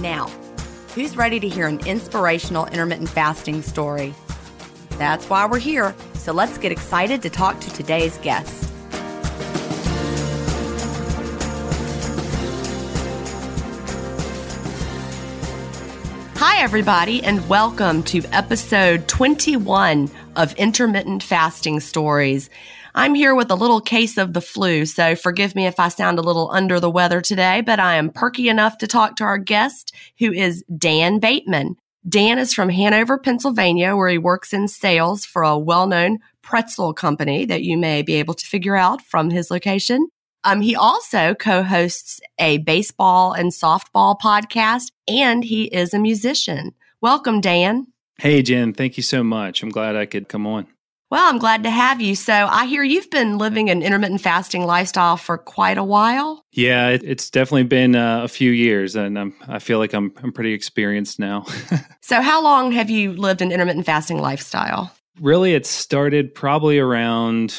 Now, Who's ready to hear an inspirational intermittent fasting story? That's why we're here, so let's get excited to talk to today's guest. Hi, everybody, and welcome to episode 21 of Intermittent Fasting Stories. I'm here with a little case of the flu, so forgive me if I sound a little under the weather today, but I am perky enough to talk to our guest, who is Dan Bateman. Dan is from Hanover, Pennsylvania, where he works in sales for a well known pretzel company that you may be able to figure out from his location. Um, he also co hosts a baseball and softball podcast, and he is a musician. Welcome, Dan. Hey, Gin. Thank you so much. I'm glad I could come on. Well, I'm glad to have you. So I hear you've been living an intermittent fasting lifestyle for quite a while. Yeah, it, it's definitely been uh, a few years, and I'm, I feel like I'm I'm pretty experienced now. so, how long have you lived an intermittent fasting lifestyle? Really, it started probably around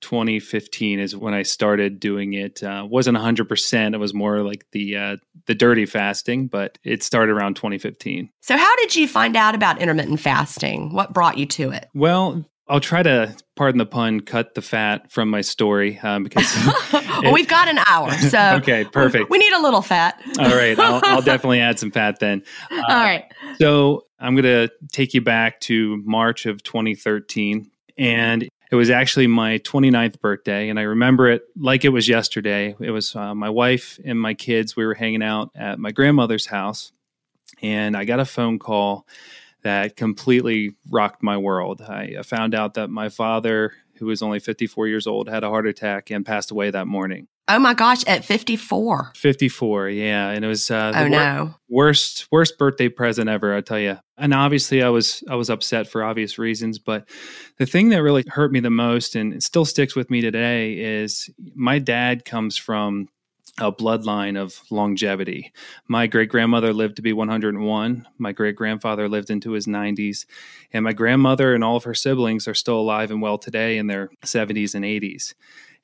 2015 is when I started doing it. Uh, wasn't 100%. It was more like the uh, the dirty fasting, but it started around 2015. So, how did you find out about intermittent fasting? What brought you to it? Well, I'll try to, pardon the pun, cut the fat from my story um, because well, we've got an hour, so okay, perfect. We need a little fat. All right, I'll, I'll, definitely add some fat then. Uh, All right. So I'm going to take you back to March of 2013, and it was actually my 29th birthday, and I remember it like it was yesterday. It was uh, my wife and my kids. We were hanging out at my grandmother's house, and I got a phone call that completely rocked my world. I found out that my father, who was only 54 years old, had a heart attack and passed away that morning. Oh my gosh, at 54. 54, yeah, and it was uh, oh, no. worst worst birthday present ever, I tell you. And obviously, I was I was upset for obvious reasons, but the thing that really hurt me the most, and still sticks with me today, is my dad comes from a bloodline of longevity. My great grandmother lived to be 101. My great grandfather lived into his 90s. And my grandmother and all of her siblings are still alive and well today in their 70s and 80s.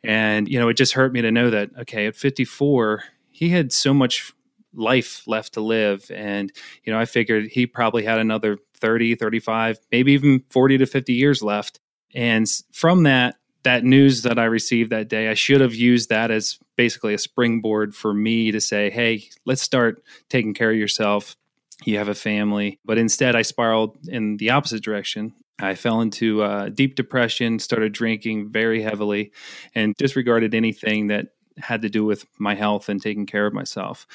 And, you know, it just hurt me to know that, okay, at 54, he had so much life left to live. And, you know, I figured he probably had another 30, 35, maybe even 40 to 50 years left. And from that, that news that I received that day, I should have used that as basically a springboard for me to say, hey, let's start taking care of yourself. You have a family. But instead, I spiraled in the opposite direction. I fell into uh, deep depression, started drinking very heavily, and disregarded anything that had to do with my health and taking care of myself.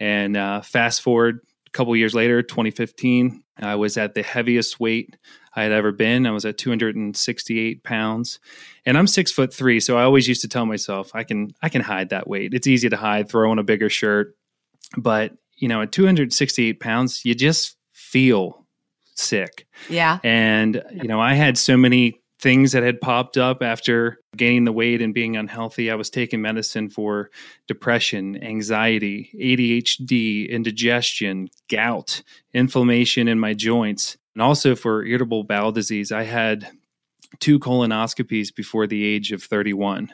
And uh, fast forward couple years later, 2015, I was at the heaviest weight I had ever been. I was at 268 pounds, and I'm six foot three. So I always used to tell myself, I can I can hide that weight. It's easy to hide, throw on a bigger shirt. But you know, at 268 pounds, you just feel sick. Yeah. And you know, I had so many things that had popped up after gaining the weight and being unhealthy. I was taking medicine for depression, anxiety, ADHD, indigestion, gout, inflammation in my joints, and also for irritable bowel disease. I had two colonoscopies before the age of 31.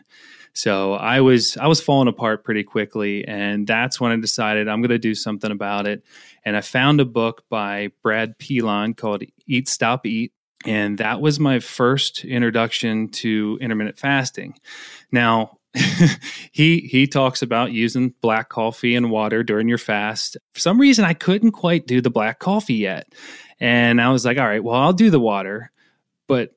So I was I was falling apart pretty quickly and that's when I decided I'm going to do something about it. And I found a book by Brad Pilon called Eat Stop Eat and that was my first introduction to intermittent fasting. Now, he he talks about using black coffee and water during your fast. For some reason I couldn't quite do the black coffee yet. And I was like, all right, well, I'll do the water. But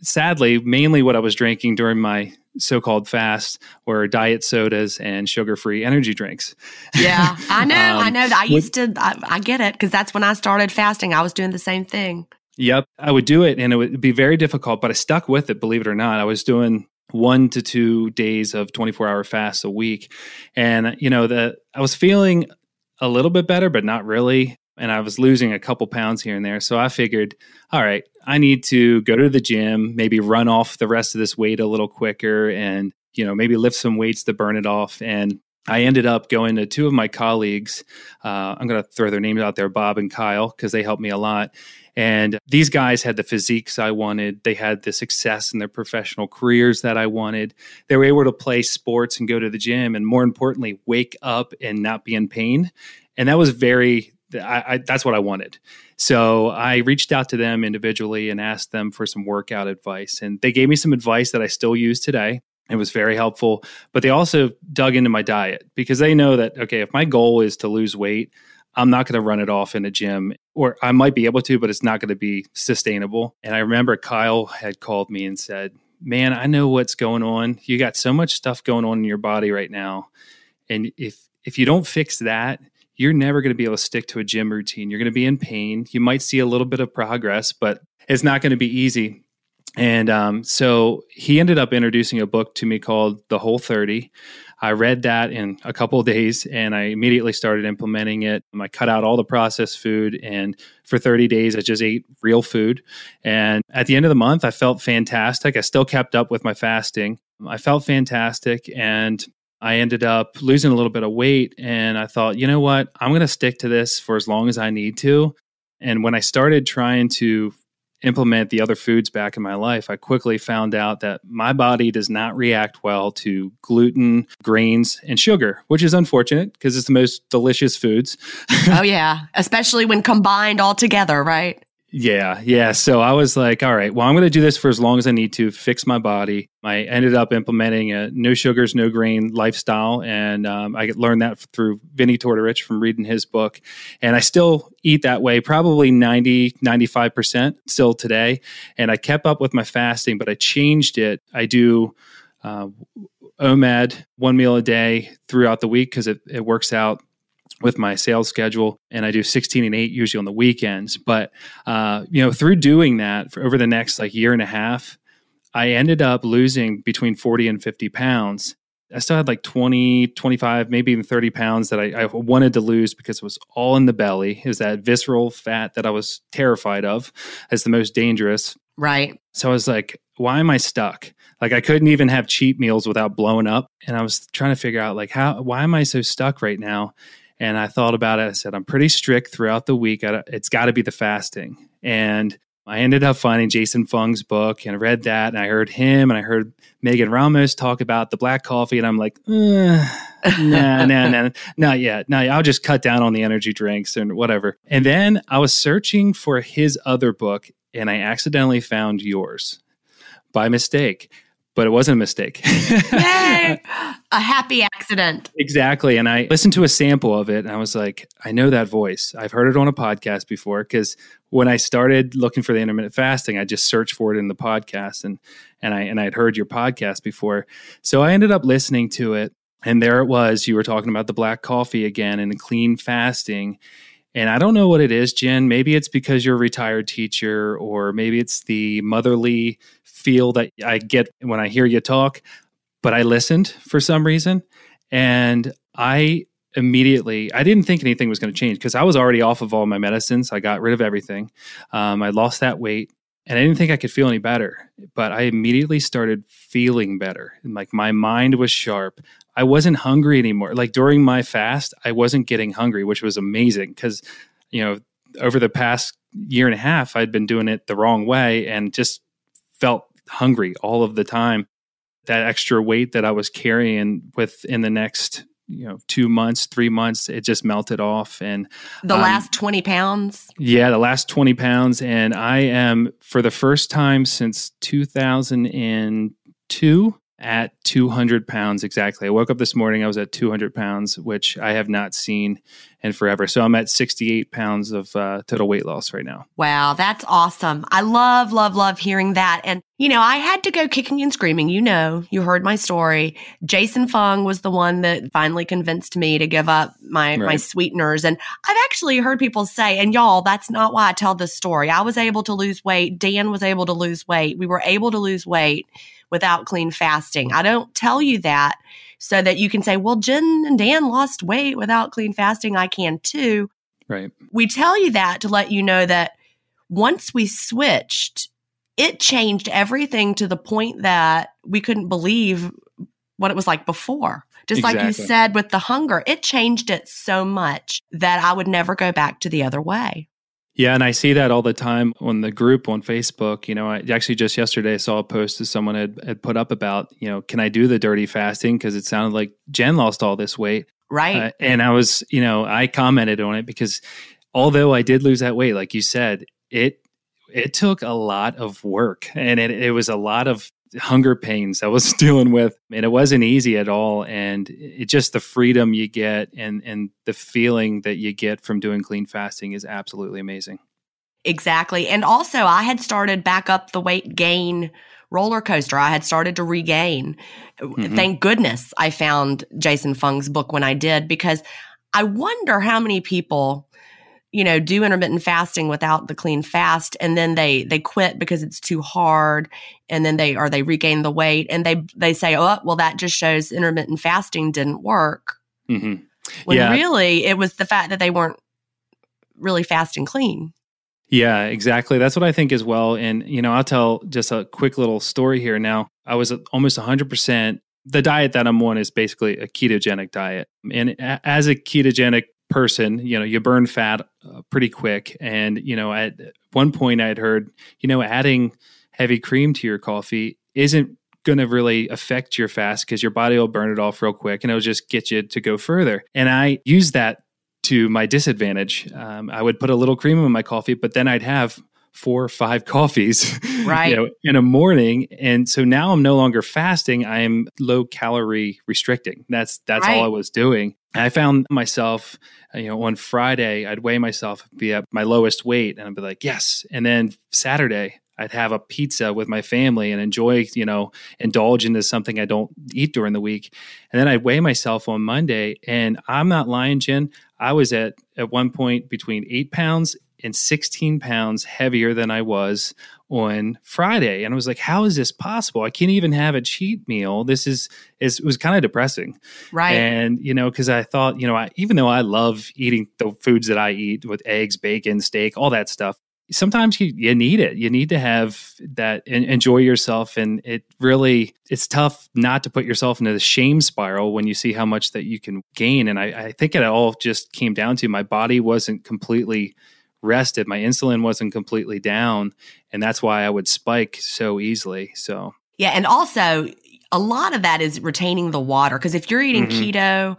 sadly, mainly what I was drinking during my so-called fast were diet sodas and sugar-free energy drinks. Yeah, I know. um, I know. I used to. I, I get it because that's when I started fasting. I was doing the same thing. Yep. I would do it and it would be very difficult, but I stuck with it, believe it or not. I was doing one to two days of 24 hour fasts a week. And, you know, the I was feeling a little bit better, but not really. And I was losing a couple pounds here and there. So I figured, all right, I need to go to the gym, maybe run off the rest of this weight a little quicker and, you know, maybe lift some weights to burn it off. And I ended up going to two of my colleagues. Uh, I'm going to throw their names out there, Bob and Kyle, because they helped me a lot. And these guys had the physiques I wanted. They had the success in their professional careers that I wanted. They were able to play sports and go to the gym, and more importantly, wake up and not be in pain. And that was very, I, I, that's what I wanted. So I reached out to them individually and asked them for some workout advice. And they gave me some advice that I still use today. It was very helpful. But they also dug into my diet because they know that, okay, if my goal is to lose weight, I'm not going to run it off in a gym, or I might be able to, but it's not going to be sustainable. And I remember Kyle had called me and said, Man, I know what's going on. You got so much stuff going on in your body right now. And if if you don't fix that, you're never going to be able to stick to a gym routine. You're going to be in pain. You might see a little bit of progress, but it's not going to be easy. And um, so he ended up introducing a book to me called The Whole 30. I read that in a couple of days and I immediately started implementing it. I cut out all the processed food and for 30 days I just ate real food. And at the end of the month, I felt fantastic. I still kept up with my fasting. I felt fantastic and I ended up losing a little bit of weight. And I thought, you know what? I'm going to stick to this for as long as I need to. And when I started trying to implement the other foods back in my life, I quickly found out that my body does not react well to gluten, grains, and sugar, which is unfortunate because it's the most delicious foods. oh, yeah. Especially when combined all together, right? Yeah, yeah. So I was like, all right, well, I'm going to do this for as long as I need to fix my body. I ended up implementing a no sugars, no grain lifestyle. And um, I learned that through Vinnie Tortorich from reading his book. And I still eat that way, probably 90, 95% still today. And I kept up with my fasting, but I changed it. I do uh, OMAD one meal a day throughout the week because it, it works out with my sales schedule and I do 16 and 8 usually on the weekends. But, uh, you know, through doing that for over the next like year and a half, I ended up losing between 40 and 50 pounds. I still had like 20, 25, maybe even 30 pounds that I, I wanted to lose because it was all in the belly. It was that visceral fat that I was terrified of as the most dangerous. Right. So I was like, why am I stuck? Like I couldn't even have cheat meals without blowing up. And I was trying to figure out like how why am I so stuck right now? And I thought about it. I said, I'm pretty strict throughout the week. it's got to be the fasting. And I ended up finding Jason Fung's book and I read that. And I heard him and I heard Megan Ramos talk about the black coffee. And I'm like, uh, nah, nah, nah, not yet. No, I'll just cut down on the energy drinks and whatever. And then I was searching for his other book and I accidentally found yours by mistake but it wasn't a mistake. Yay! A happy accident. Exactly. And I listened to a sample of it and I was like, I know that voice. I've heard it on a podcast before because when I started looking for the intermittent fasting, I just searched for it in the podcast and and I and I'd heard your podcast before. So I ended up listening to it and there it was. You were talking about the black coffee again and the clean fasting. And I don't know what it is, Gin. Maybe it's because you're a retired teacher, or maybe it's the motherly feel that I get when I hear you talk, but I listened for some reason. And I immediately, I didn't think anything was going to change because I was already off of all my medicines. I got rid of everything. Um, I lost that weight and I didn't think I could feel any better. But I immediately started feeling better. And like my mind was sharp. I wasn't hungry anymore. Like during my fast, I wasn't getting hungry, which was amazing because, you know, over the past year and a half, I'd been doing it the wrong way and just felt hungry all of the time. That extra weight that I was carrying within the next you know two months three months it just melted off and the um, last 20 pounds yeah the last 20 pounds and i am for the first time since 2002 at 200 pounds exactly. I woke up this morning, I was at 200 pounds, which I have not seen in forever. So I'm at 68 pounds of uh, total weight loss right now. Wow, that's awesome. I love, love, love hearing that. And, you know, I had to go kicking and screaming. You know, you heard my story. Jason Fung was the one that finally convinced me to give up my, right. my sweeteners. And I've actually heard people say, and y'all, that's not why I tell this story. I was able to lose weight. Dan was able to lose weight. We were able to lose weight without clean fasting. I don't tell you that so that you can say, well, Gin and Dan lost weight without clean fasting. I can too. Right. We tell you that to let you know that once we switched, it changed everything to the point that we couldn't believe what it was like before. Just exactly. like you said with the hunger, it changed it so much that I would never go back to the other way. Yeah, and I see that all the time on the group on Facebook. You know, I actually just yesterday saw a post that someone had, had put up about, you know, can I do the dirty fasting? Because it sounded like Gin lost all this weight. Right. Uh, and I was, you know, I commented on it because although I did lose that weight, like you said, it it took a lot of work and it, it was a lot of hunger pains I was dealing with. And it wasn't easy at all. And it just the freedom you get and and the feeling that you get from doing clean fasting is absolutely amazing. Exactly. And also I had started back up the weight gain roller coaster. I had started to regain. Mm-hmm. Thank goodness I found Jason Fung's book when I did because I wonder how many people you know do intermittent fasting without the clean fast and then they they quit because it's too hard and then they or they regain the weight and they they say oh well that just shows intermittent fasting didn't work mm-hmm. when yeah. really it was the fact that they weren't really fasting clean yeah exactly that's what i think as well and you know i'll tell just a quick little story here now i was almost 100% the diet that i'm on is basically a ketogenic diet and as a ketogenic person, you know, you burn fat uh, pretty quick. And, you know, at one point I'd heard, you know, adding heavy cream to your coffee isn't going to really affect your fast because your body will burn it off real quick and it'll just get you to go further. And I use that to my disadvantage. Um, I would put a little cream in my coffee, but then I'd have four or five coffees right you know, in a morning and so now i'm no longer fasting i'm low calorie restricting that's that's right. all i was doing i found myself uh, you know on friday i'd weigh myself be at my lowest weight and i'd be like yes and then saturday I'd have a pizza with my family and enjoy, you know, indulge into something I don't eat during the week. And then I'd weigh myself on Monday. And I'm not lying, Gin. I was at at one point between eight pounds and 16 pounds heavier than I was on Friday. And I was like, how is this possible? I can't even have a cheat meal. This is, is it was kind of depressing. Right. And, you know, because I thought, you know, I, even though I love eating the foods that I eat with eggs, bacon, steak, all that stuff, sometimes you, you need it. You need to have that and enjoy yourself. And it really, it's tough not to put yourself into the shame spiral when you see how much that you can gain. And I, I think it all just came down to my body wasn't completely rested. My insulin wasn't completely down. And that's why I would spike so easily. So, yeah. And also, a lot of that is retaining the water. Because if you're eating mm-hmm. keto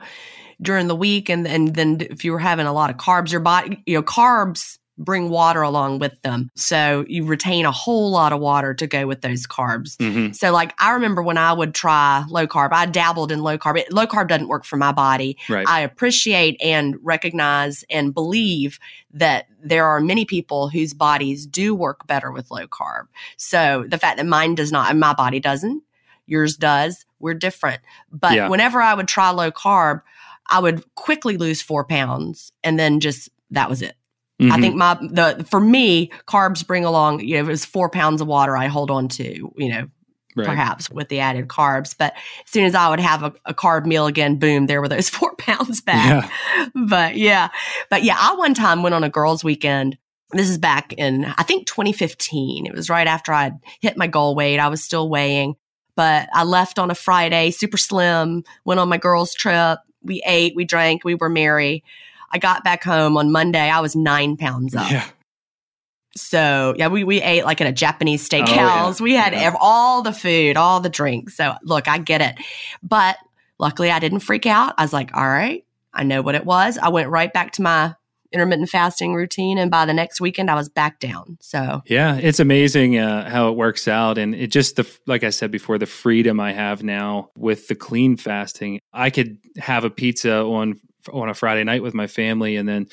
during the week and, and then if you were having a lot of carbs, your body, you know, carbs bring water along with them. So you retain a whole lot of water to go with those carbs. Mm-hmm. So like I remember when I would try low carb, I dabbled in low carb. It, low carb doesn't work for my body. Right. I appreciate and recognize and believe that there are many people whose bodies do work better with low carb. So the fact that mine does not and my body doesn't, yours does, we're different. But yeah. whenever I would try low carb, I would quickly lose four pounds and then just that was it. Mm-hmm. I think my the for me carbs bring along you know it was four pounds of water I hold on to you know right. perhaps with the added carbs. But as soon as I would have a, a carb meal again boom there were those four pounds back. Yeah. but yeah. But yeah I one time went on a girls weekend. This is back in I think 2015 it was right after I'd hit my goal weight. I was still weighing. But I left on a Friday super slim went on my girls trip. We ate we drank we were merry I got back home on Monday. I was nine pounds up. Yeah. So yeah, we, we ate like at a Japanese steakhouse. Oh, yeah. We had yeah. ev- all the food, all the drinks. So look, I get it. But luckily I didn't freak out. I was like, all right, I know what it was. I went right back to my intermittent fasting routine and by the next weekend i was back down so yeah it's amazing uh, how it works out and it just the like i said before the freedom i have now with the clean fasting i could have a pizza on on a Friday night with my family, and then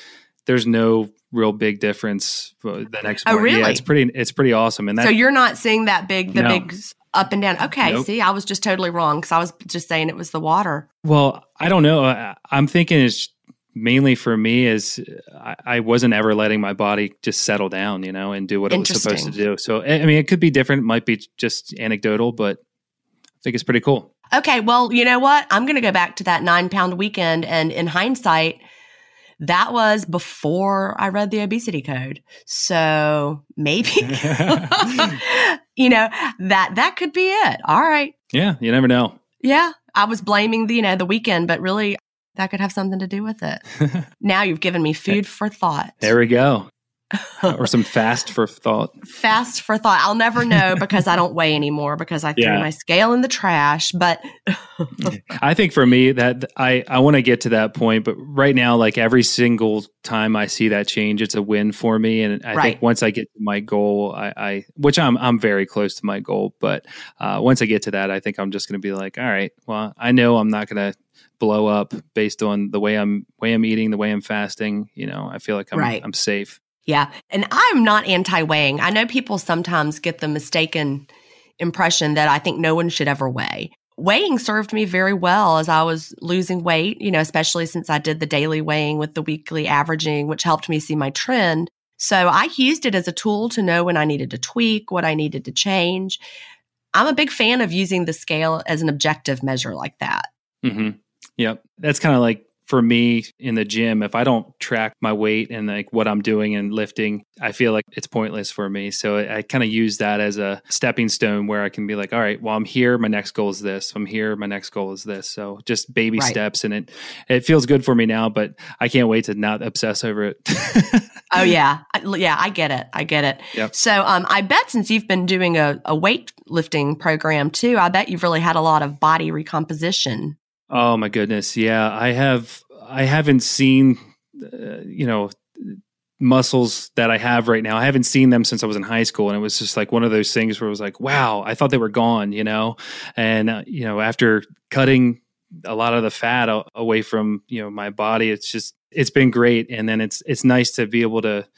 there's no real big difference the oh, next oh. Really? Yeah, it's pretty it's pretty awesome. And that, so you're not seeing that big the no. big up and down. Okay, nope. see, I was just totally wrong because I was just saying it was the water. Well, I don't know. I, am thinking it's mainly for me is I, I, wasn't ever letting my body just settle down, you know, and do what it was supposed to do. So I mean, it could be different. It might be just anecdotal, but I think it's pretty cool. Okay, well, you know what? I'm going to go back to that nine pound weekend. And in hindsight, that was before I read the obesity code. So maybe, you know, that, that could be it. All right. Yeah. You never know. Yeah. I was blaming the, you know, the weekend, but really that could have something to do with it. now you've given me food for thought. There we go or some fast for thought. Fast for thought. I'll never know because I don't weigh anymore because I threw yeah. my scale in the trash. But I think for me that I I want to get to that point, but right now, like every single time I see that change, it's a win for me. And I right. think once I get to my goal, I, I which I'm I'm very close to my goal, but uh, once I get to that, I think I'm just going to be like, all right, well, I know I'm not going to blow up based on the way I'm way I'm eating, the way I'm fasting. You know, I feel like I'm right. I'm safe. Yeah. And I'm not anti weighing. I know people sometimes get the mistaken impression that I think no one should ever weigh. Weighing served me very well as I was losing weight, you know, especially since I did the daily weighing with the weekly averaging, which helped me see my trend. So I used it as a tool to know when I needed to tweak, what I needed to change. I'm a big fan of using the scale as an objective measure like that. Mm-hmm. Yep. That's kind of like for me in the gym, if I don't track my weight and like what I'm doing and lifting, I feel like it's pointless for me. So I, I kind of use that as a stepping stone where I can be like, all right, well, I'm here. My next goal is this. I'm here. My next goal is this. So just baby right. steps. And it, it feels good for me now, but I can't wait to not obsess over it. oh yeah. Yeah. I get it. I get it. Yep. So, um, I bet since you've been doing a, a weightlifting program too, I bet you've really had a lot of body recomposition Oh my goodness, yeah. I have I haven't seen uh, you know muscles that I have right now. I haven't seen them since I was in high school, and it was just like one of those things where it was like, wow, I thought they were gone, you know. And uh, you know, after cutting a lot of the fat away from you know my body, it's just it's been great. And then it's it's nice to be able to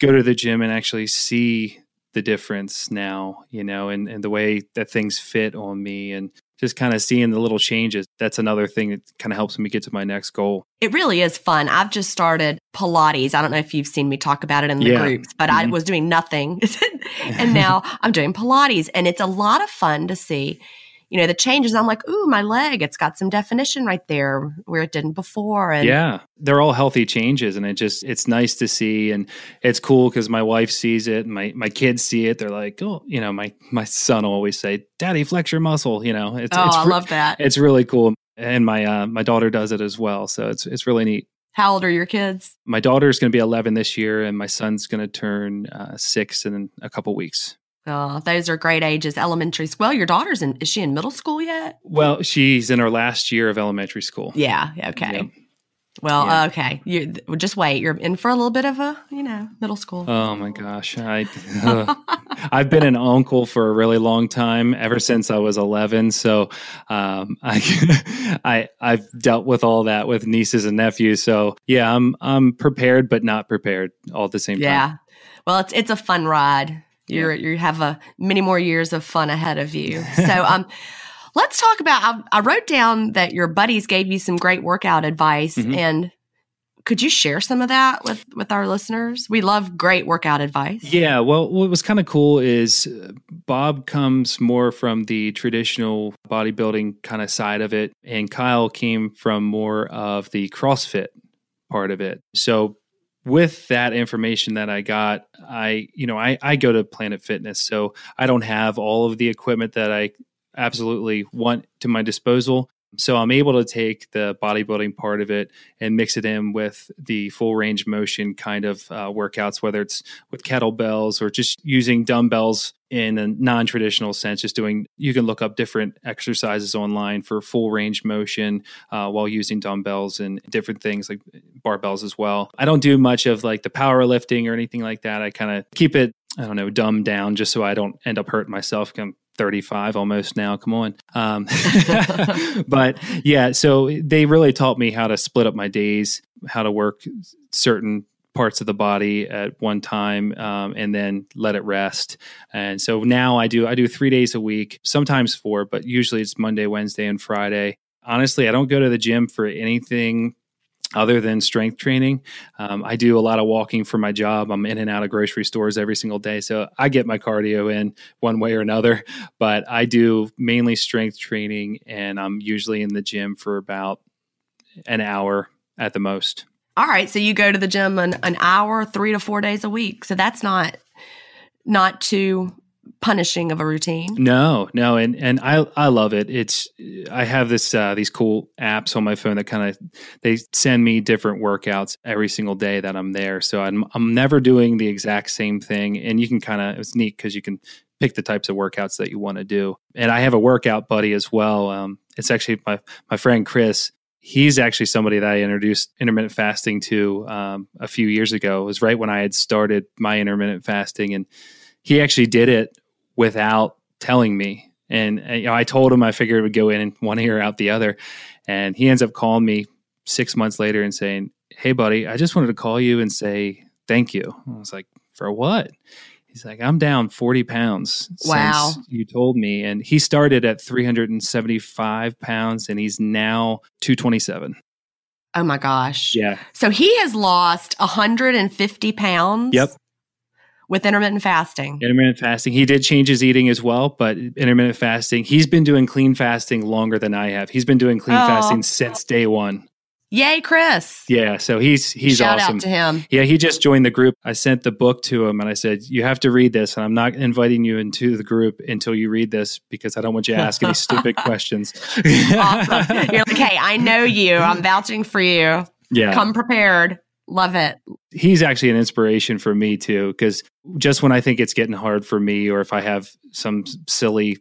go to the gym and actually see the difference now, you know, and, and the way that things fit on me and just kind of seeing the little changes. That's another thing that kind of helps me get to my next goal. It really is fun. I've just started Pilates. I don't know if you've seen me talk about it in the yeah. groups, but mm-hmm. I was doing nothing. and now I'm doing Pilates and it's a lot of fun to see you know, the changes. I'm like, ooh, my leg, it's got some definition right there where it didn't before. And yeah, they're all healthy changes. And it just, it's nice to see. And it's cool because my wife sees it and my, my kids see it. They're like, oh, you know, my, my son will always say, daddy, flex your muscle. You know, it's, oh, it's I love that. It's really cool. And my, uh, my daughter does it as well. So it's, it's really neat. How old are your kids? My daughter is going to be 11 this year, and my son's going to turn uh, six in a couple weeks. Oh, those are great ages. Elementary school. Well, your daughter's in, is she in middle school yet? Well, she's in her last year of elementary school. Yeah. Okay. Yep. Well, yeah. okay. You just wait. You're in for a little bit of a, you know, middle school. Oh my gosh, I uh, I've been an uncle for a really long time, ever since I was 11. So, um, I I I've dealt with all that with nieces and nephews. So, yeah, I'm I'm prepared, but not prepared all at the same yeah. time. Yeah. Well, it's it's a fun ride. You're yeah. you have a many more years of fun ahead of you. So, um. Let's talk about. I, I, wrote down that your buddies gave you some great workout advice, mm-hmm. and could you share some of that with with our listeners? We love great workout advice. Yeah. Well, what was kind of cool is uh, Bob comes more from the traditional bodybuilding kind of side of it, and Kyle came from more of the CrossFit part of it. So with that information that I got, I, you know, I, I go to Planet Fitness, so I don't have all of the equipment that I absolutely want to my disposal. So I'm able to take the bodybuilding part of it and mix it in with the full range motion kind of uh, workouts, whether it's with kettlebells or just using dumbbells in a non traditional sense. Just doing, you can look up different exercises online for full range motion uh, while using dumbbells and different things like barbells as well. I don't do much of like the powerlifting or anything like that. I kind of keep it I don't know, dumbed down just so I don't end up hurting myself. I'm 35 almost now. Come on. Um, but yeah, so they really taught me how to split up my days, how to work certain parts of the body at one time um, and then let it rest and so now i do i do three days a week sometimes four but usually it's monday wednesday and friday honestly i don't go to the gym for anything other than strength training. Um, I do a lot of walking for my job. I'm in and out of grocery stores every single day. So I get my cardio in one way or another, but I do mainly strength training and I'm usually in the gym for about an hour at the most. All right. So you go to the gym an, an hour, three to four days a week. So that's not not too punishing of a routine. No, no, and and I I love it. It's I have this uh, these cool apps on my phone that kind of they send me different workouts every single day that I'm there. So I'm I'm never doing the exact same thing, and you can kind of it's neat because you can pick the types of workouts that you want to do. And I have a workout buddy as well. Um, it's actually my my friend Chris. He's actually somebody that I introduced intermittent fasting to um, a few years ago. It was right when I had started my intermittent fasting, and he actually did it without telling me. And, and you know, I told him I figured it would go in one ear out the other. And he ends up calling me six months later and saying, Hey, buddy, I just wanted to call you and say thank you. I was like, For what? He's like, I'm down 40 pounds wow. since you told me. And he started at 375 pounds and he's now 227. Oh my gosh. Yeah. So he has lost 150 pounds. Yep with intermittent fasting. Intermittent fasting. He did change his eating as well, but intermittent fasting. He's been doing clean fasting longer than I have. He's been doing clean oh. fasting since day one. Yay, Chris. Yeah, so he's he's Shout awesome. out to him. Yeah, he just joined the group. I sent the book to him and I said, You have to read this, and I'm not inviting you into the group until you read this because I don't want you to ask any stupid questions. awesome. You're like, hey, I know you. I'm vouching for you. Yeah. Come prepared. Love it. He's actually an inspiration for me too, because just when I think it's getting hard for me, or if I have some silly,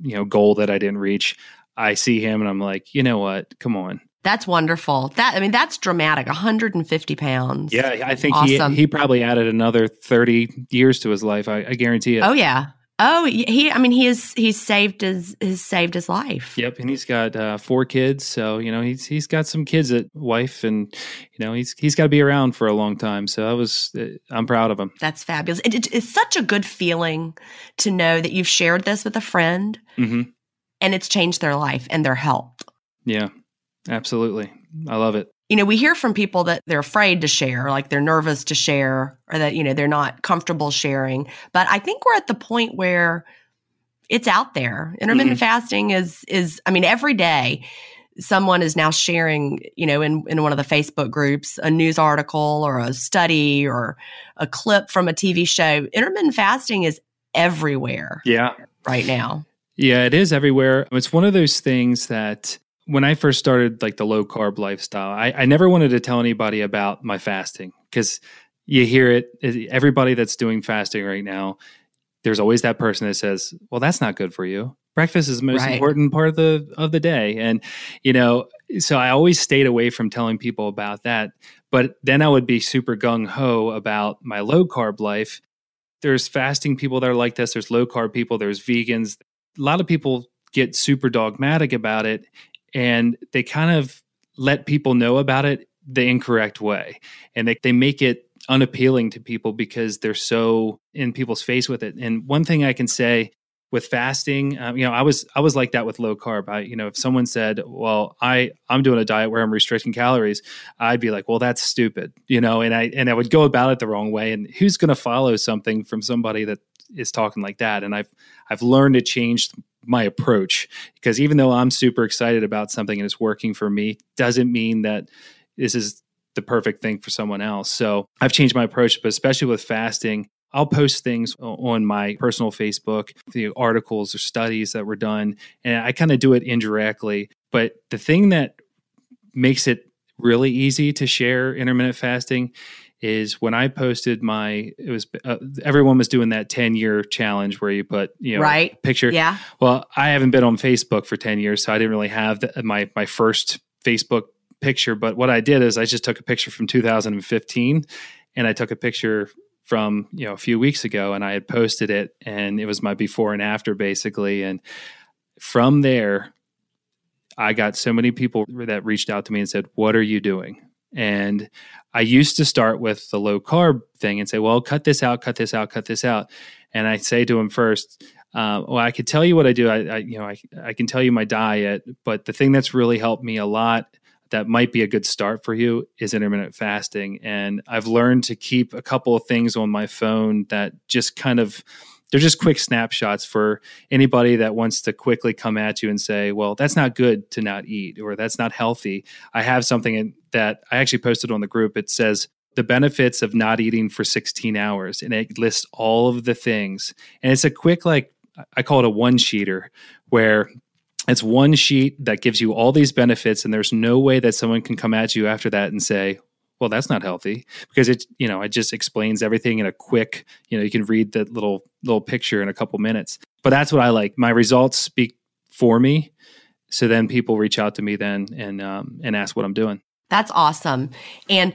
you know, goal that I didn't reach, I see him and I'm like, you know what? Come on. That's wonderful. That I mean, that's dramatic. 150 pounds. Yeah, I think awesome. he he probably added another 30 years to his life. I, I guarantee it. Oh yeah, Oh, he. I mean, he is. He's saved his. He's saved his life. Yep, and he's got uh, four kids. So you know, he's he's got some kids at wife, and you know, he's he's got to be around for a long time. So I was, uh, I'm proud of him. That's fabulous. It, it, it's such a good feeling to know that you've shared this with a friend, mm-hmm. and it's changed their life and their health. Yeah, absolutely. I love it you know, we hear from people that they're afraid to share, like they're nervous to share, or that, you know, they're not comfortable sharing. But I think we're at the point where it's out there. Intermittent mm-hmm. fasting is is I mean every day someone is now sharing, you know, in, in one of the Facebook groups, a news article or a study or a clip from a TV show. Intermittent fasting is everywhere. Yeah. Right now. Yeah, it is everywhere. It's one of those things that when I first started like the low carb lifestyle, I, I never wanted to tell anybody about my fasting because you hear it, eh, everybody that's doing fasting right now, there's always that person that says, well, that's not good for you. Breakfast is the most right. important part of the of the day. And you know so i always stayed away from telling people about that but then i would be super gung-ho about my low carb life. There's fasting people that are like this there's low carb people there's vegans. A lot of people get super dogmatic about it and they kind of let people know about it the incorrect way. And they, they make it unappealing to people because they're so in people's face with it. And one thing i can say with fasting um, you know i was i was like that with low carb. I you know if someone said well i i'm doing a diet where i'm restricting calories i'd be like well that's stupid you know and i and i would go about it the wrong way. And who's going to follow something from somebody that is talking like that? And i've i've learned to change my approach because even though i'm super excited about something and it's working for me doesn't mean that this is the perfect thing for someone else so i've changed my approach but especially with fasting I'll post things on my personal Facebook, the articles or studies that were done, and I kind of do it indirectly. But the thing that makes it really easy to share intermittent fasting is when I posted my it was uh, everyone was doing that 10 year challenge where you put you know right. picture. Yeah. Well I haven't been on Facebook for 10 years so I didn't really have the, my my first Facebook picture. But what I did is I just took a picture from 2015 and I took a picture from you know a few weeks ago and I had posted it and it was my before and after basically. And from there I got so many people that reached out to me and said what are you doing and I used to start with the low carb thing and say well cut this out cut this out cut this out and I say to him first uh, well, I could tell you what I do. I, I, you know, I, I can tell you my diet, but the thing that's really helped me a lot that might be a good start for you is intermittent fasting. And I've learned to keep a couple of things on my phone that just kind of they're just quick snapshots for anybody that wants to quickly come at you and say, well, that's not good to not eat or that's not healthy. I have something that I actually posted on the group. It says, the benefits of not eating for 16 hours and it lists all of the things and it's a quick like i call it a one sheeter where it's one sheet that gives you all these benefits and there's no way that someone can come at you after that and say well that's not healthy because it you know it just explains everything in a quick you know you can read the little little picture in a couple minutes. But that's what i like. My results speak for me. So then people reach out to me then and um, and ask what i'm doing. That's awesome. And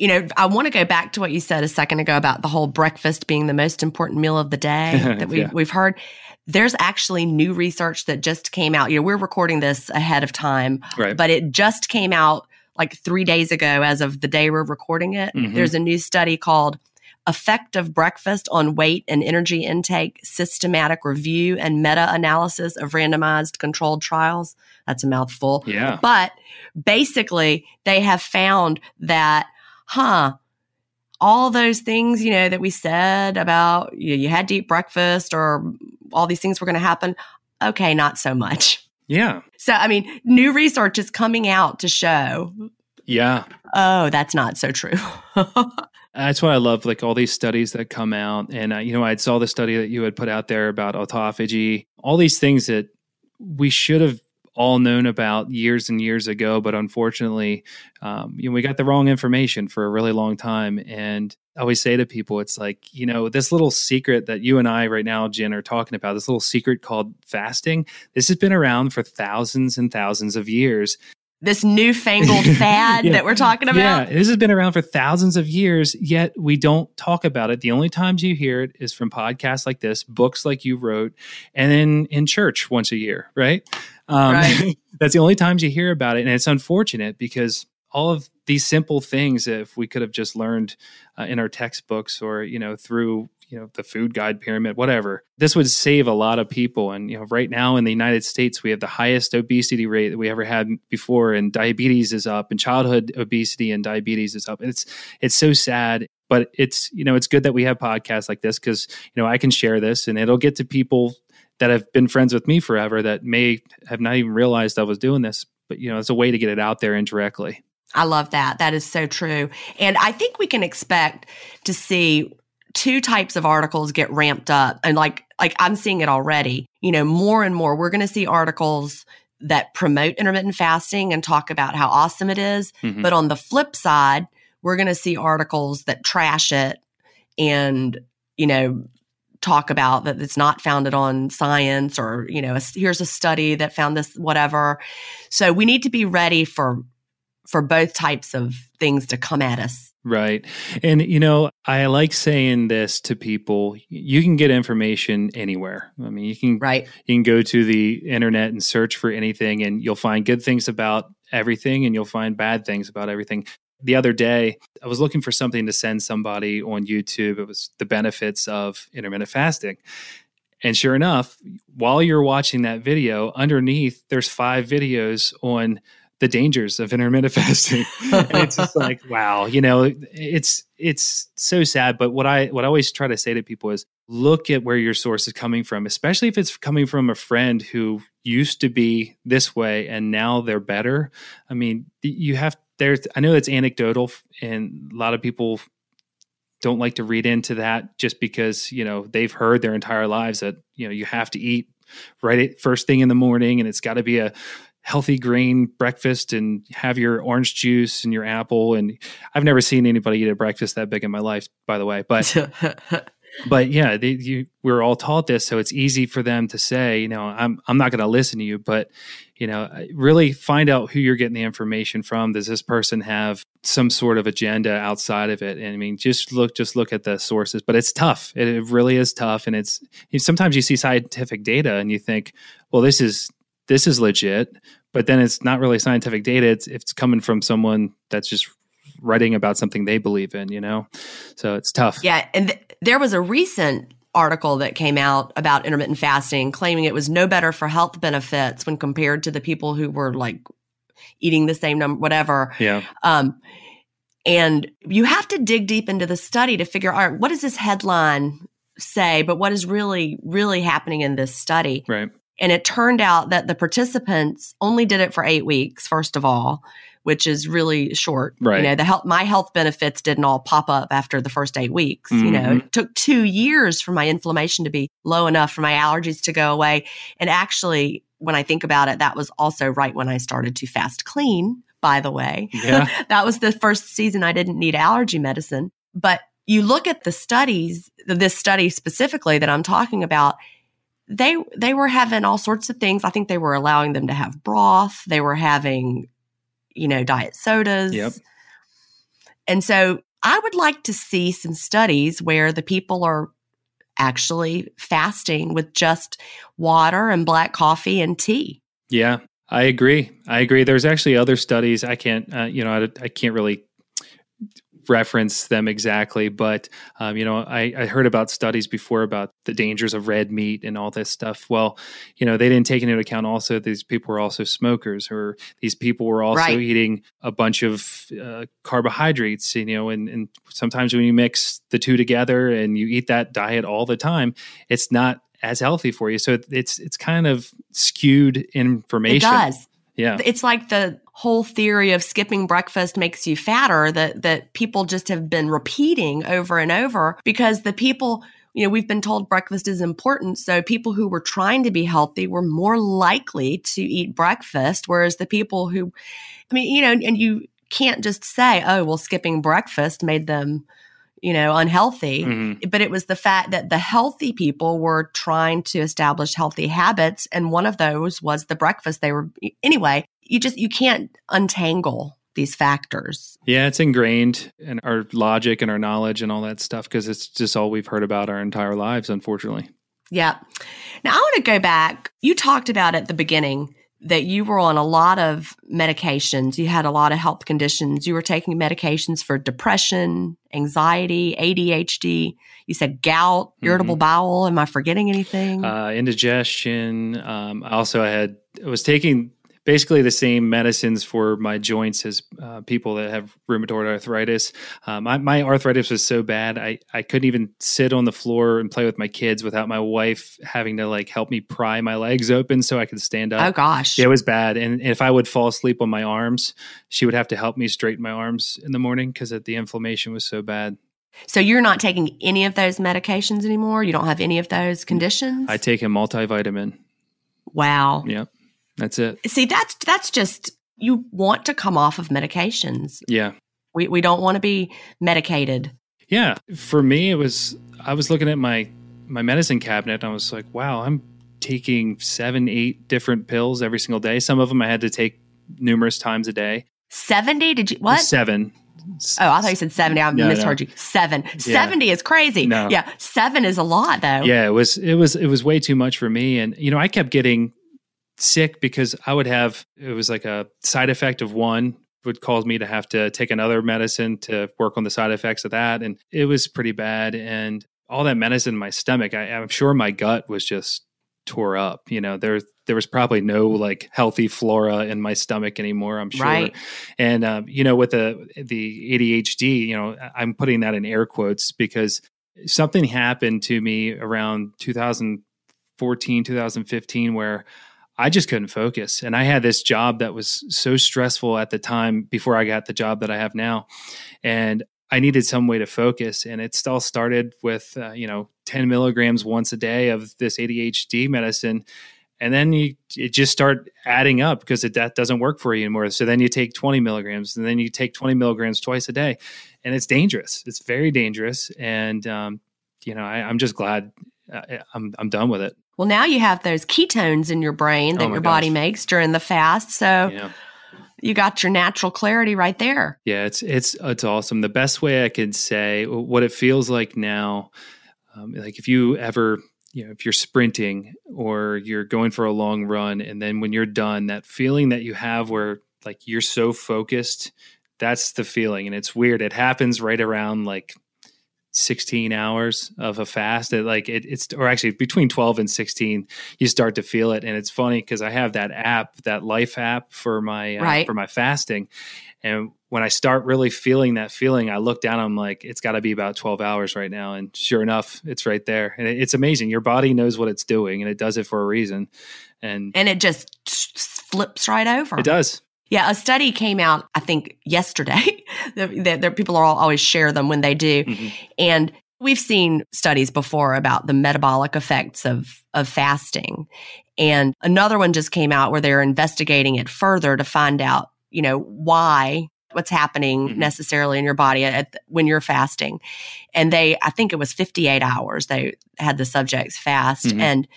you know, I want to go back to what you said a second ago about the whole breakfast being the most important meal of the day that we, yeah. we've heard. There's actually new research that just came out. You know, we're recording this ahead of time, right. but it just came out like three days ago as of the day we're recording it. Mm-hmm. There's a new study called Effect of Breakfast on Weight and Energy Intake Systematic Review and Meta Analysis of Randomized Controlled Trials. That's a mouthful. Yeah. But basically, they have found that huh, all those things, you know, that we said about you, know, you had to eat breakfast or all these things were going to happen. Okay, not so much. Yeah. So, I mean, new research is coming out to show. Yeah. Oh, that's not so true. That's why I love like all these studies that come out. And, uh, you know, I saw the study that you had put out there about autophagy, all these things that we should have all known about years and years ago, but unfortunately, um, you know, we got the wrong information for a really long time. And I always say to people, it's like, you know, this little secret that you and I right now, Gin, are talking about, this little secret called fasting, this has been around for thousands and thousands of years this newfangled fad yeah. that we're talking about. Yeah, this has been around for thousands of years, yet we don't talk about it. The only times you hear it is from podcasts like this, books like you wrote, and then in church once a year, right? Um, right. that's the only times you hear about it. And it's unfortunate because all of these simple things, if we could have just learned uh, in our textbooks or, you know, through you know the food guide pyramid whatever this would save a lot of people and you know right now in the united states we have the highest obesity rate that we ever had before and diabetes is up and childhood obesity and diabetes is up and it's it's so sad but it's you know it's good that we have podcasts like this because you know i can share this and it'll get to people that have been friends with me forever that may have not even realized i was doing this but you know it's a way to get it out there indirectly I love that. That is so true. And I think we can expect to see two types of articles get ramped up and like like I'm seeing it already. You know, more and more we're going to see articles that promote intermittent fasting and talk about how awesome it is. Mm-hmm. But on the flip side, we're going to see articles that trash it and, you know, talk about that it's not founded on science or, you know, a, here's a study that found this whatever. So we need to be ready for for both types of things to come at us Right. And, you know, I like saying this to people. You can get information anywhere. I mean, you can, right. you can go to the internet and search for anything and you'll find good things about everything and you'll find bad things about everything. The other day, I was looking for something to send somebody on YouTube. It was the benefits of intermittent fasting. And sure enough, while you're watching that video, underneath there's five videos on the dangers of intermittent fasting. and it's just like, wow, you know, it's it's so sad. But what I what I always try to say to people is look at where your source is coming from, especially if it's coming from a friend who used to be this way and now they're better. I mean, you have there's I know it's anecdotal and a lot of people don't like to read into that just because, you know, they've heard their entire lives that, you know, you have to eat right first thing in the morning and it's got to be a healthy grain breakfast and have your orange juice and your apple and I've never seen anybody eat a breakfast that big in my life by the way but but yeah they, you, we're all taught this so it's easy for them to say you know I'm I'm not going to listen to you but you know really find out who you're getting the information from does this person have some sort of agenda outside of it and I mean just look just look at the sources but it's tough it, it really is tough and it's sometimes you see scientific data and you think well this is this is legit, but then it's not really scientific data. It's it's coming from someone that's just writing about something they believe in, you know? So it's tough. Yeah. And th- there was a recent article that came out about intermittent fasting claiming it was no better for health benefits when compared to the people who were like eating the same number, whatever. Yeah. Um, and you have to dig deep into the study to figure out what does this headline say, but what is really, really happening in this study. Right. And it turned out that the participants only did it for eight weeks, first of all, which is really short. Right. You know, the health, my health benefits didn't all pop up after the first eight weeks. You know, Mhm. it took two years for my inflammation to be low enough for my allergies to go away. And actually, when I think about it, that was also right when I started to fast clean, by the way. Yeah. that was the first season I didn't need allergy medicine. But you look at the studies, this study specifically that I'm talking about, they they were having all sorts of things. I think they were allowing them to have broth. They were having, you know, diet sodas. Yep. And so I would like to see some studies where the people are actually fasting with just water and black coffee and tea. Yeah, I agree. I agree. There's actually other studies. I can't, uh, you know, I, I can't really reference them exactly, but um, you know, I, I heard about studies before about the dangers of red meat and all this stuff. Well, you know, they didn't take into account also these people were also smokers, or these people were also Right. eating a bunch of uh, carbohydrates. You know, and and sometimes when you mix the two together and you eat that diet all the time, it's not as healthy for you. So it's it's kind of skewed information. It does. Yeah. It's like the whole theory of skipping breakfast makes you fatter that that people just have been repeating over and over because the people you know we've been told breakfast is important so people who were trying to be healthy were more likely to eat breakfast whereas the people who I mean you know and you can't just say oh well skipping breakfast made them you know unhealthy Mhm. but it was the fact that the healthy people were trying to establish healthy habits and one of those was the breakfast they were anyway you just you can't untangle these factors Yeah, it's ingrained in our logic and our knowledge and all that stuff because it's just all we've heard about our entire lives, unfortunately. yeah now i want to go back you talked about at the beginning that you were on a lot of medications. You had a lot of health conditions. You were taking medications for depression anxiety adhd you said gout irritable bowel. Am i forgetting anything? Uh, indigestion. Um, I also had I was taking basically the same medicines for my joints as uh, people that have rheumatoid arthritis. Um, my, my arthritis was so bad I I couldn't even sit on the floor and play with my kids without my wife having to like help me pry my legs open so I could stand up. oh gosh Yeah, it was bad. And if I would fall asleep on my arms, she would have to help me straighten my arms in the morning because the inflammation was so bad. So you're not taking any of those medications anymore? You don't have any of those conditions? I take a multivitamin. wow. Yep. That's it. See, that's that's just you want to come off of medications. Yeah. We we don't want to be medicated. Yeah. For me, it was, I was looking at my, my medicine cabinet and I was like, wow, I'm taking seven, eight different pills every single day. Some of them I had to take numerous times a day. 70 did you what? Seven. Oh, I thought you said 70. I No, misheard you. 7. 70 is crazy. No. Yeah, 7 is a lot though. yeah it was it was it was way too much for me and you know i kept getting sick because i would have it was like a side effect of one would cause me to have to take another medicine to work on the side effects of that. And it was pretty bad. And all that medicine in my stomach I, i'm sure my gut was just tore up you know there there was probably no like healthy flora in my stomach anymore i'm sure. Right. and um, you know with the the adhd you know i'm putting that in air quotes because something happened to me around 2014 2015 where i just couldn't focus and i had this job that was so stressful at the time before i got the job that i have now and i needed some way to focus and it all started with uh, you know 10 milligrams once a day of this adhd medicine and then you it just start adding up because it, that doesn't work for you anymore. So then you take 20 milligrams, and then you take 20 milligrams twice a day, and it's dangerous. It's very dangerous, and um, you know I, I'm just glad uh, I'm I'm done with it. Well, now you have those ketones in your brain that Oh your body makes during the fast. So Yeah, you got your natural clarity right there. yeah, it's it's it's awesome. The best way I could say what it feels like now, um, like if you ever you know if you're sprinting or you're going for a long run, and then when you're done, that feeling that you have where like you're so focused that's the feeling and it's weird it happens right around like 16 hours of a fast it like it, it's or actually between 12 and 16 you start to feel it. And it's funny because i have that app that life app for my uh, Right. for my fasting. And when i start really feeling that feeling i look down i'm like it's got to be about 12 hours right now. And sure enough it's right there. And it, it's amazing. Your body knows what it's doing and it does it for a reason. And And it just flips right over. it does Yeah, a study came out, I think, yesterday. that people are all, always share them when they do. Mhm. And we've seen studies before about the metabolic effects of, of fasting. And another one just came out where they're investigating it further to find out, you know, why, what's happening Mhm. necessarily in your body at, when you're fasting. And they, I think it was 58 hours they had the subjects fast. Mhm. And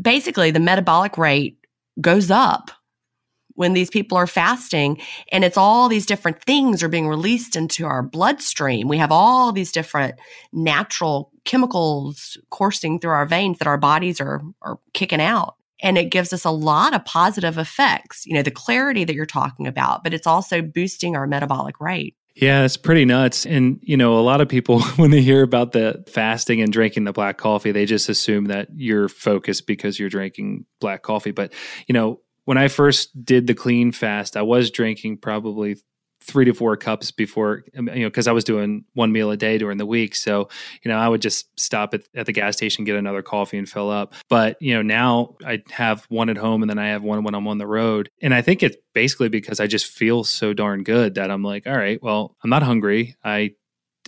basically the metabolic rate goes up when these people are fasting and it's all these different things are being released into our bloodstream we have all these different natural chemicals coursing through our veins that our bodies are are kicking out and it gives us a lot of positive effects you know the clarity that you're talking about but it's also boosting our metabolic rate Yeah, it's pretty nuts. And, you know, a lot of people, when they hear about the fasting and drinking the black coffee, they just assume that you're focused because you're drinking black coffee. But, you know, when I first did the clean fast, I was drinking probably three to four cups before, um, you know, because I was doing one meal a day during the week. So, you know, I would just stop at, at the gas station, get another coffee and fill up. But, you know, now I have one at home and then I have one when I'm on the road. And I think it's basically because I just feel so darn good that I'm like, all right, well, I'm not hungry. I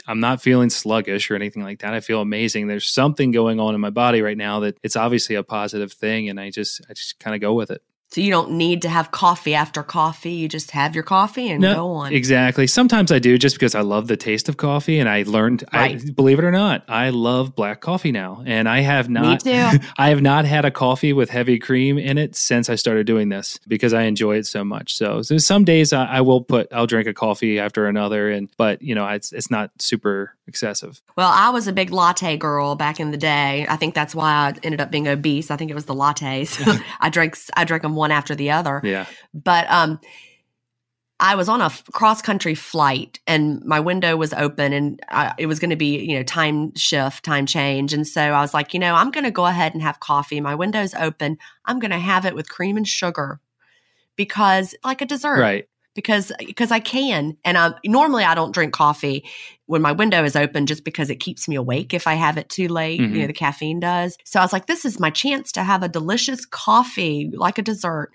I'm not feeling sluggish or anything like that. I feel amazing. There's something going on in my body right now that it's obviously a positive thing and I just I just kind of go with it. So you don't need to have coffee after coffee you just have your coffee and No, go on Exactly. Sometimes I do just because I love the taste of coffee and I learned I Right. believe it or not, I love black coffee now. And I have not too. I have not had a coffee with heavy cream in it since I started doing this because I enjoy it so much. So, so some days I, I will put I'll drink a coffee after another and but you know, it's it's not super excessive. Well, I was a big latte girl back in the day. I think that's why I ended up being obese. I think it was the lattes. I drank I drank them one after the other. Yeah. But um I was on a cross country flight and my window was open and I, it was going to be, you know, time shift, time change. And so I was like, you know, I'm going to go ahead and have coffee. My window's open. I'm going to have it with cream and sugar because like a dessert Right. Because because I can. And um, normally I don't drink coffee when my window is open just because it keeps me awake if I have it too late. You know, Mhm. the caffeine does. So I was like, this is my chance to have a delicious coffee like a dessert.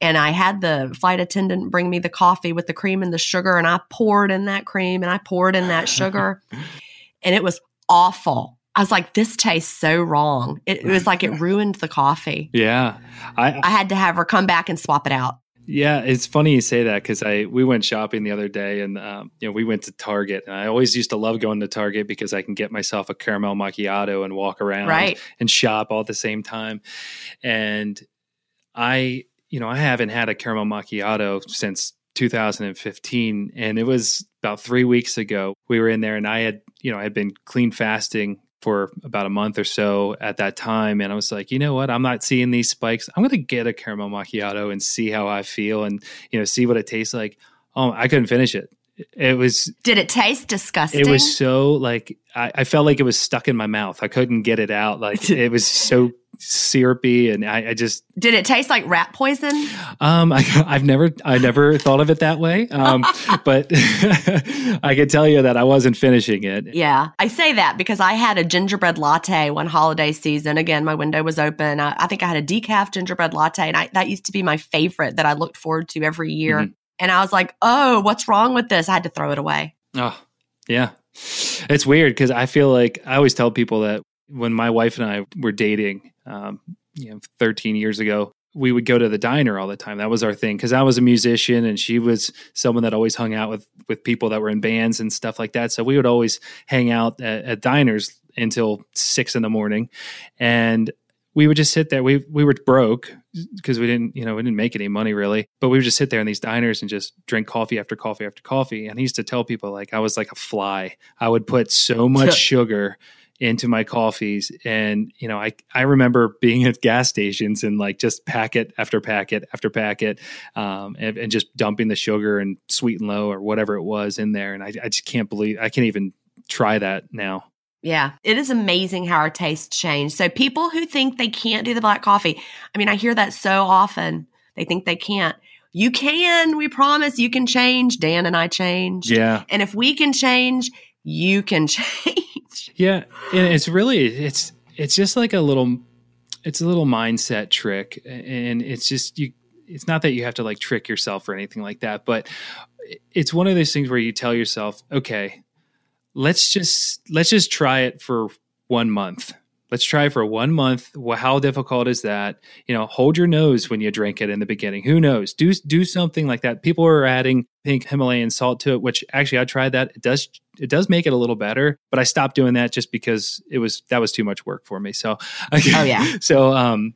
And I had the flight attendant bring me the coffee with the cream and the sugar, and I poured in that cream and I poured in that sugar, and it was awful. I was like, this tastes so wrong. It, it was like it ruined the coffee. Yeah. I I had to have her come back and swap it out. Yeah, it's funny you say that because I we went shopping the other day and um, you know we went to Target and I always used to love going to Target because I can get myself a caramel macchiato and walk around Right. and shop all at the same time. And I, you know, I haven't had a caramel macchiato since 2015, and it was about three weeks ago. We were in there, and I had, you know, I had been clean fasting for about a month or so at that time, and I was like, you know what, I'm not seeing these spikes. I'm going to get a caramel macchiato and see how I feel, and you know, see what it tastes like. Oh, I couldn't finish it. It was Did it taste disgusting? it was so like I, I felt like it was stuck in my mouth. I couldn't get it out. Like it was so syrupy, and I, I just Did it taste like rat poison? um I, I've never I never thought of it that way. Um, but I can tell you that I wasn't finishing it. Yeah, I say that because I had a gingerbread latte one holiday season. Again, my window was open. I, I think I had a decaf gingerbread latte, and I, that used to be my favorite that I looked forward to every year. Mhm. And I was like, "Oh, what's wrong with this?" I had to throw it away. Oh, yeah. It's weird because I feel like I always tell people that when my wife and I were dating, um, you know, 13 years ago, we would go to the diner all the time. That was our thing because I was a musician and she was someone that always hung out with with people that were in bands and stuff like that. So we would always hang out at, at diners until six in the morning, and we would just sit there. We we were broke because we didn't, you know, we didn't make any money really. But we would just sit there in these diners and just drink coffee after coffee after coffee. And he used to tell people like I was like a fly. I would put so much sugar into my coffees and you know I I remember being at gas stations and like just packet after packet after packet um, and, and just dumping the sugar and sweet and low or whatever it was in there and I, I just can't believe I can't even try that now. Yeah, it is amazing how our tastes change. So people who think they can't do the black coffee, I mean, I hear that so often. They think they can't. You can. We promise you can change. Dan and I change. Yeah. And if we can change, you can change. Yeah, and it's really it's it's just like a little it's a little mindset trick and it's just you it's not that you have to like trick yourself or anything like that, but it's one of those things where you tell yourself, okay, let's just let's just try it for one month. Let's try for one month. Well, how difficult is that? You know, hold your nose when you drink it in the beginning. Who knows? Do do something like that. People are adding pink Himalayan salt to it, which actually I tried that. It does it does make it a little better, but I stopped doing that just because it was that was too much work for me. So, oh yeah. So, um,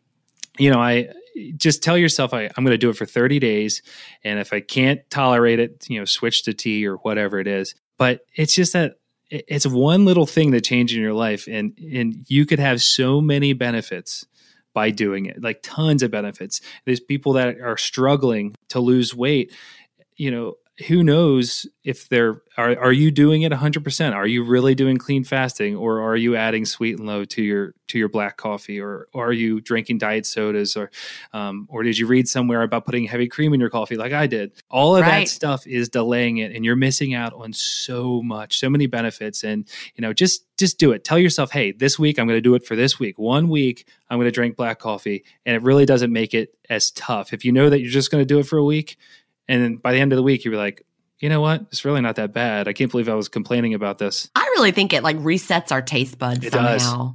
you know, I just tell yourself I, I'm going to do it for 30 days, and if I can't tolerate it, you know, switch to tea or whatever it is. But it's just that it's one little thing that changes in your life and and you could have so many benefits by doing it like tons of benefits. There's people that are struggling to lose weight you know who knows if they're are are you doing it 100% are you really doing clean fasting or are you adding sweet and low to your to your black coffee or, or are you drinking diet sodas or um, or did you read somewhere about putting heavy cream in your coffee like i did? All of right. that stuff is delaying it and you're missing out on so much so many benefits and you know just just do it. Tell yourself hey this week i'm going to do it for this week. One week i'm going to drink black coffee and it really doesn't make it as tough. If you know that you're just going to do it for a week and then by the end of the week, you'd be like, you know what? It's really not that bad. I can't believe I was complaining about this. I really think it like resets our taste buds it somehow. Does.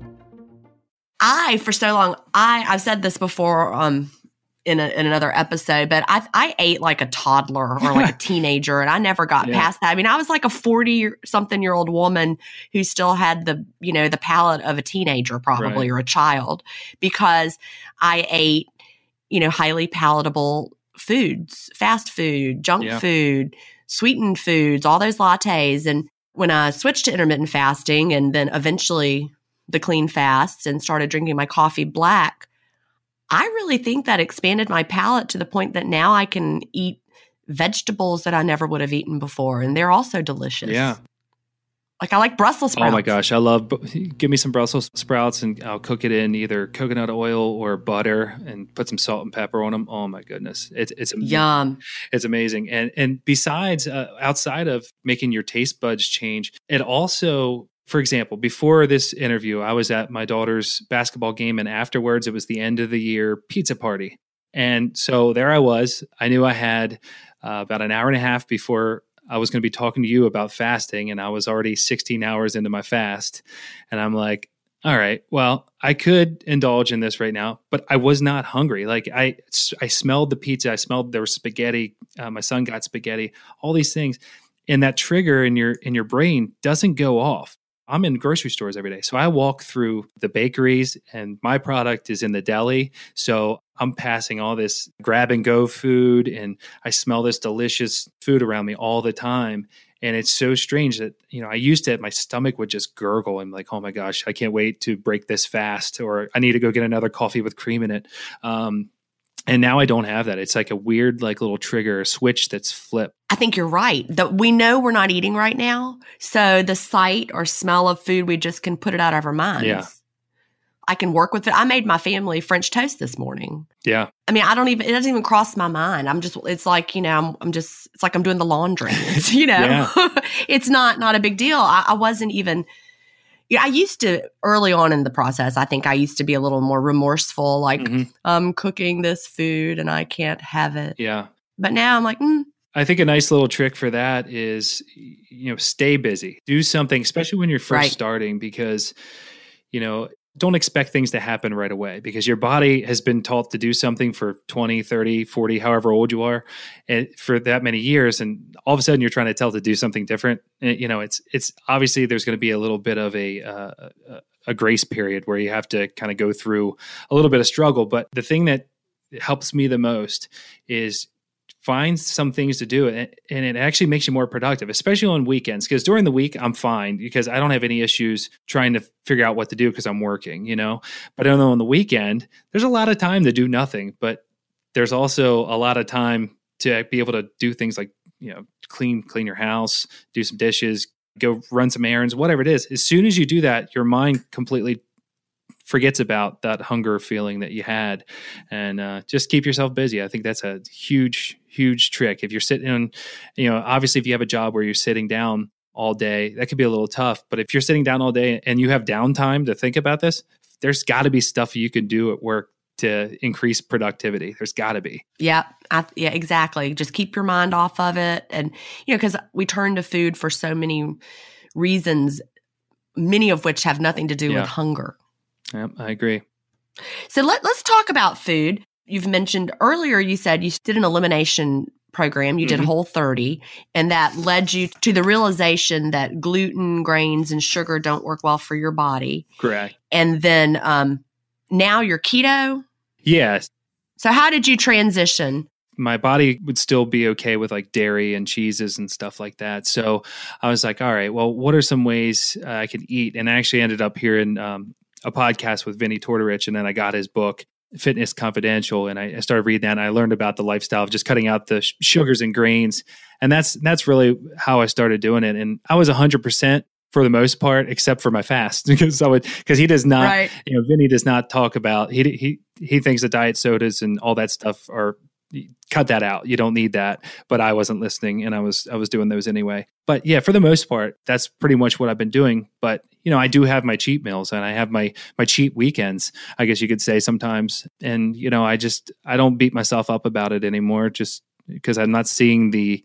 I, for so long, I, I've said this before, um, in, a, in another episode, but I I ate like a toddler or like a teenager, and I never got yeah. past that. I mean, I was like a forty something year old woman who still had the you know the palate of a teenager, probably right. or a child, because I ate you know highly palatable foods, fast food, junk yeah. food, sweetened foods, all those lattes, and when I switched to intermittent fasting, and then eventually the clean fasts and started drinking my coffee black, I really think that expanded my palate to the point that now I can eat vegetables that I never would have eaten before. And they're also delicious. Yeah. Like I like Brussels sprouts. Oh my gosh, I love. Give me some Brussels sprouts, and I'll cook it in either coconut oil or butter, and put some salt and pepper on them. Oh my goodness, it's it's yum. It's amazing, and and besides, uh, outside of making your taste buds change, it also for example, before this interview, I was at my daughter's basketball game, and afterwards, it was the end of the year pizza party. And so there I was. I knew I had uh, about an hour and a half before I was going to be talking to you about fasting, and I was already 16 hours into my fast. And I'm like, all right, well, I could indulge in this right now, but I was not hungry. Like I, I smelled the pizza. I smelled there was spaghetti. Uh, my son got spaghetti. All these things, and that trigger in your in your brain doesn't go off I'm in grocery stores every day. So I walk through the bakeries and my product is in the deli. So I'm passing all this grab and go food and I smell this delicious food around me all the time. And it's so strange that, you know, I used to, my stomach would just gurgle. I'm like, oh my gosh, I can't wait to break this fast or I need to go get another coffee with cream in it. Um, and now I don't have that. It's like a weird, like little trigger switch that's flipped. I think you're right. That we know we're not eating right now, so the sight or smell of food, we just can put it out of our minds. Yeah. I can work with it. I made my family French toast this morning. Yeah. I mean, I don't even, it doesn't even cross my mind. I'm just, it's like, you know, I'm, I'm just, it's like I'm doing the laundry. You know, it's not, not a big deal. I, I wasn't even yeah, I used to early on in the process. I think I used to be a little more remorseful, like Mhm. I'm cooking this food and I can't have it. Yeah. But now I'm like, mm, I think a nice little trick for that is, you know, stay busy. Do something, especially when you're first Right. starting, because, you know, don't expect things to happen right away because your body has been taught to do something for 20, 30, 40, however old you are, and for that many years. And all of a sudden you're trying to tell to do something different. And, you know, it's, it's obviously there's going to be a little bit of a, uh, a grace period where you have to kind of go through a little bit of struggle. But the thing that helps me the most is find some things to do and it actually makes you more productive especially on weekends because during the week i'm fine because i don't have any issues trying to figure out what to do because i'm working you know? But I don't know on the weekend there's a lot of time to do nothing but there's also a lot of time to be able to do things like you know clean clean your house do some dishes go run some errands whatever it is. As soon as you do that your mind completely forgets about that hunger feeling that you had. And uh, just keep yourself busy. I think that's a huge huge trick. If you're sitting on you know obviously if you have a job where you're sitting down all day that could be a little tough. But if you're sitting down all day and you have downtime to think about this there's got to be stuff you can do at work to increase productivity. There's got to be. Yeah, I, yeah, exactly. Just keep your mind off of it, and you know, because we turn to food for so many reasons, many of which have nothing to do Yeah. with hunger. Yeah, i agree So let, let's talk about food. You've mentioned earlier, you said you did an elimination program, you did Mhm. Whole 30, and that led you to the realization that gluten, grains, and sugar don't work well for your body. correct And then um, now you're keto. yes So, how did you transition? my body would still be okay with like dairy and cheeses and stuff like that. So I was like, all right, well, what are some ways uh, I could eat? And I actually ended up hearing um, a podcast with Vinnie Tortorich, and then I got his book. Fitness Confidential, and I, I started reading that, and I learned about the lifestyle of just cutting out the sh- sugars and grains, and that's that's really how I started doing it. And I was hundred percent for the most part, except for my fast, because I would because he does not right. you know, Vinnie does not talk about he he he thinks that diet sodas and all that stuff are cut that out. You don't need that. But I wasn't listening and I was I was doing those anyway. But yeah, for the most part, that's pretty much what I've been doing. But you know, I do have my cheat meals and I have my my cheat weekends, I guess you could say sometimes. And you know, I just I don't beat myself up about it anymore just because I'm not seeing the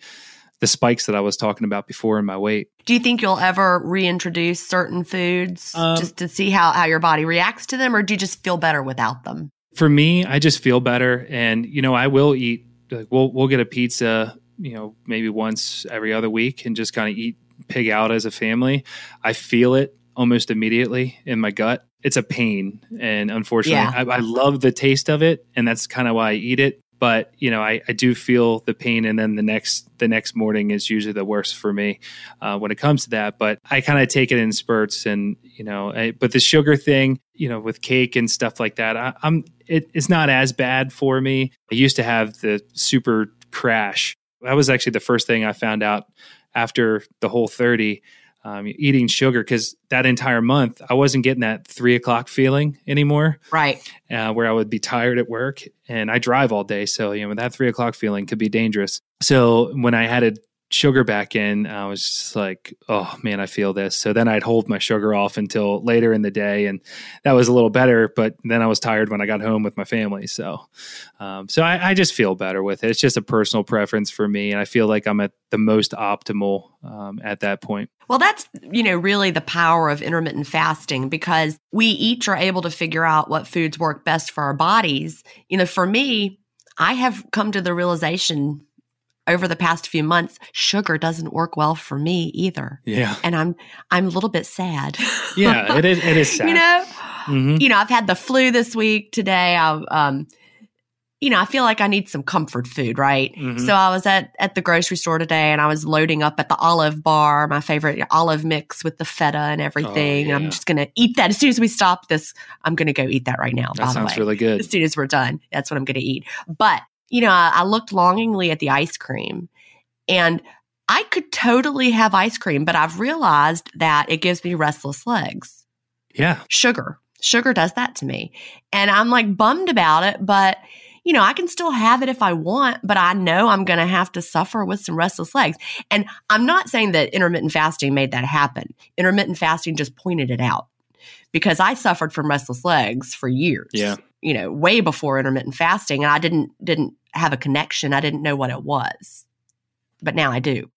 the spikes that I was talking about before in my weight. Do you think you'll ever reintroduce certain foods Um, just to see how, how your body reacts to them, or do you just feel better without them? For me, I just feel better, and you know, I will eat. Like, we'll we'll get a pizza, you know, maybe once every other week, and just kind of eat pig out as a family. I feel it almost immediately in my gut. It's a pain, and unfortunately, Yeah. I, I love the taste of it, and that's kind of why I eat it. But you know, I, I do feel the pain, and then the next the next morning is usually the worst for me uh, when it comes to that. But I kind of take it in spurts, and you know, I, but the sugar thing, you know, with cake and stuff like that, I, I'm it, it's not as bad for me. I used to have the super crash. That was actually the first thing I found out after the whole thirty. Um, eating sugar because that entire month I wasn't getting that three o'clock feeling anymore Right. uh, where I would be tired at work and I drive all day. So, you know, that three o'clock feeling could be dangerous. So when I added sugar back in, I was just like, oh man, I feel this. So then I'd hold my sugar off until later in the day. And that was a little better, but then I was tired when I got home with my family. So, um, so I, I just feel better with it. It's just a personal preference for me. And I feel like I'm at the most optimal um, at that point. Well, that's, you know, really the power of intermittent fasting because we each are able to figure out what foods work best for our bodies. You know, for me, I have come to the realization over the past few months, sugar doesn't work well for me either. Yeah. And I'm I'm a little bit sad. Yeah. It is, it is sad. you know, Mhm. you know, I've had the flu this week today. I um you know, I feel like I need some comfort food, right? Mhm. So I was at at the grocery store today and I was loading up at the olive bar, my favorite olive mix with the feta and everything. And yeah. I'm just going to eat that as soon as we stop this. I'm going to go eat that right now, That sounds way. really good. As soon as we're done, that's what I'm going to eat. But, you know, I, I looked longingly at the ice cream and I could totally have ice cream, but I've realized that it gives me restless legs Yeah. sugar. Sugar does that to me. And I'm like bummed about it, but you know, I can still have it if I want, but I know I'm going to have to suffer with some restless legs. And I'm not saying that intermittent fasting made that happen. Intermittent fasting just pointed it out because I suffered from restless legs for years. Yeah. You know, way before intermittent fasting and I didn't didn't have a connection. I didn't know what it was. But now I do.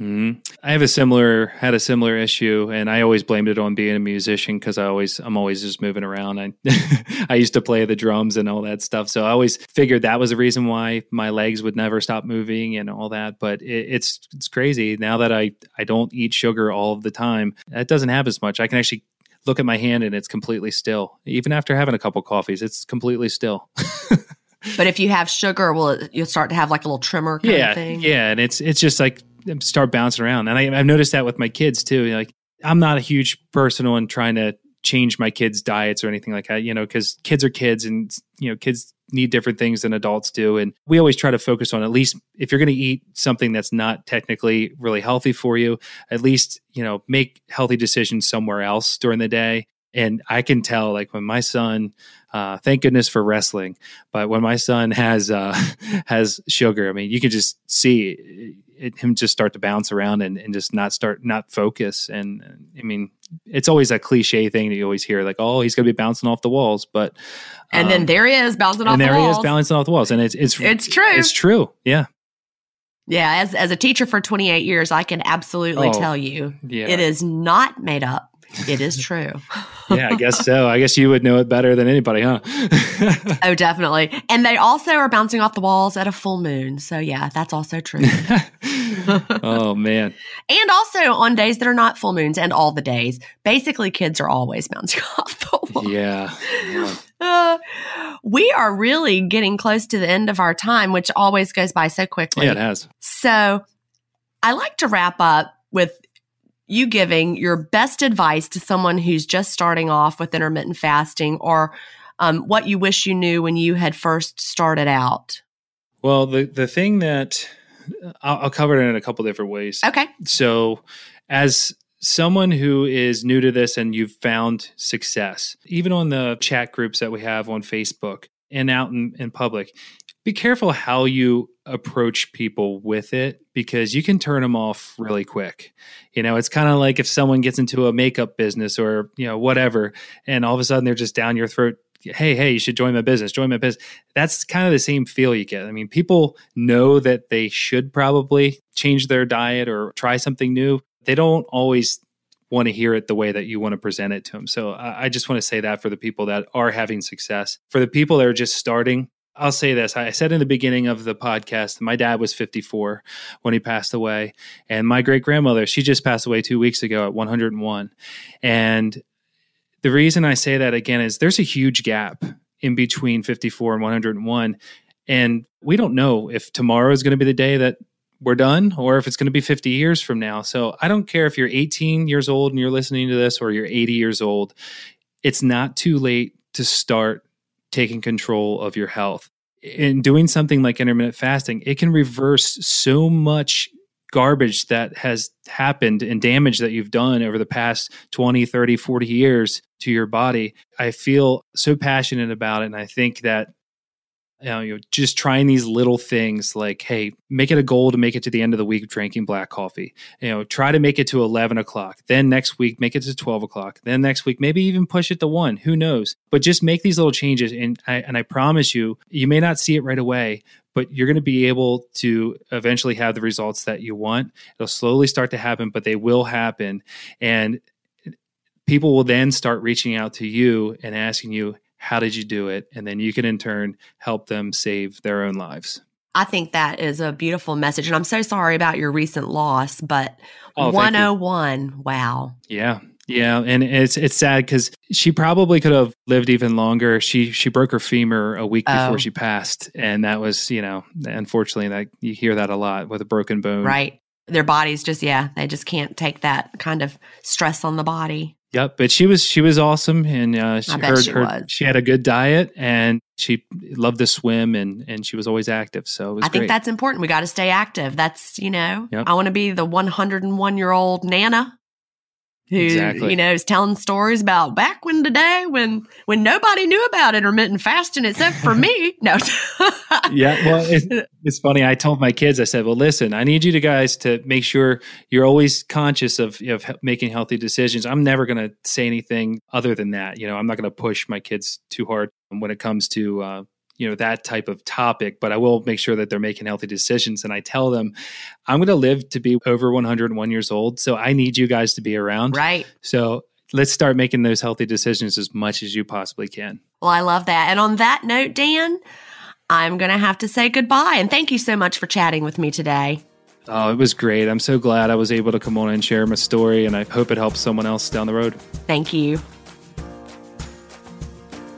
Mm-hmm. I have a similar had a similar issue, and I always blamed it on being a musician because I always I'm always just moving around. I I used to play the drums and all that stuff, so I always figured that was the reason why my legs would never stop moving and all that. But it, it's it's crazy now that I I don't eat sugar all the time. That doesn't happen as much. I can actually look at my hand and it's completely still. Even after having a couple coffees, it's completely still. but if you have sugar, will it, you'll start to have like a little tremor kind yeah, of thing? Yeah, and it's it's just like start bouncing around. And I, I've noticed that with my kids too. Like I'm not a huge person on trying to change my kids' diets or anything like that, you know, because kids are kids and, you know, kids need different things than adults do. And we always try to focus on at least if you're going to eat something that's not technically really healthy for you, at least, you know, make healthy decisions somewhere else during the day. And I can tell, like, when my son, uh, thank goodness for wrestling, but when my son has uh, has sugar, I mean, you can just see it, him just start to bounce around and, and just not start not focus. And, and i mean it's always a cliche thing that you always hear like oh he's going to be bouncing off the walls but um, and then um, there he is bouncing off and the there walls. he is bouncing off the walls and it's it's it's true. it's true. Yeah. Yeah as as a teacher for 28 years i can absolutely Oh, tell you yeah. it is not made up it is true. Yeah i guess so. I guess you would know it better than anybody huh? Oh definitely. And they also are bouncing off the walls at a full moon. So yeah that's also true. Oh man. And also on days that are not full moons and all the days basically kids are always bouncing off the wall yeah, yeah. Uh, we are really getting close to the end of our time which always goes by so quickly. Yeah it has. So i like to wrap up with you giving your best advice to someone who's just starting off with intermittent fasting or um, what you wish you knew when you had first started out? Well the the thing that I'll, I'll cover it in a couple different ways. Okay. So, as someone who is new to this and you've found success, even on the chat groups that we have on Facebook and out in, in public, be careful how you approach people with it because you can turn them off really quick. You know, it's kind of like if someone gets into a makeup business or, you know, whatever, and all of a sudden they're just down your throat hey, hey, you should join my business, join my business. That's kind of the same feel you get. I mean, people know that they should probably change their diet or try something new. They don't always want to hear it the way that you want to present it to them. So I, just want to say that for the people that are having success. For the people that are just starting, I'll say this. I said in the beginning of the podcast, my dad was 54 when he passed away. And my great grandmother, she just passed away two weeks ago at 101. And the reason I say that again is there's a huge gap in between 54 and 101. And we don't know if tomorrow is going to be the day that we're done or if it's going to be 50 years from now. So I don't care if you're 18 years old and you're listening to this or you're 80 years old. It's not too late to start taking control of your health. In doing something like intermittent fasting, it can reverse so much garbage that has happened and damage that you've done over the past 20, 30, 40 years to your body. I feel so passionate about it. And I think that you know, you just trying these little things like, hey, make it a goal to make it to the end of the week drinking black coffee. You know, try to make it to 11 o'clock. Then next week, make it to 12 o'clock. Then next week, maybe even push it to one. Who knows? But just make these little changes. And I, and I promise you, you may not see it right away, but you're going to be able to eventually have the results that you want. It'll slowly start to happen, but they will happen. And people will then start reaching out to you and asking you, how did you do it? And then you can in turn help them save their own lives. I think that is a beautiful message. And I'm so sorry about your recent loss, but Oh, 101, wow. Yeah. Yeah, and it's it's sad because she probably could have lived even longer. She she broke her femur a week before Oh. she passed, and that was you know unfortunately that you hear that a lot with a broken bone. Right. Their bodies just, yeah, they just can't take that kind of stress on the body. Yep, but she was she was awesome, and uh, she, her, she her- she had a good diet, and she loved to swim, and and she was always active. So it was I think great. that's important. We got to stay active. That's, you know, Yep. I want to be the 101 year old Nana. Who Exactly. you know is telling stories about back when today when when nobody knew about intermittent fasting except for me. No, yeah, well, it's, it's funny. I told my kids, I said, "Well, listen, I need you to guys to make sure you're always conscious of of he- making healthy decisions. I'm never going to say anything other than that. You know, I'm not going to push my kids too hard when it comes to uh, you know that type of topic, but I will make sure that they're making healthy decisions. And I tell them, I'm going to live to be over 101 years old, so I need you guys to be around. right. So let's start making those healthy decisions as much as you possibly can. Well, I love that. And on that note, Dan, I'm going to have to say goodbye. And thank you so much for chatting with me today. Oh, it was great. I'm so glad I was able to come on and share my story, and I hope it helps someone else down the road. Thank you.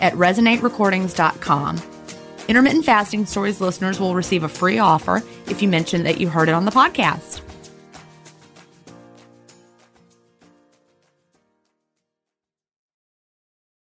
at resonaterecordings.com. Intermittent Fasting Stories listeners will receive a free offer if you mention that you heard it on the podcast.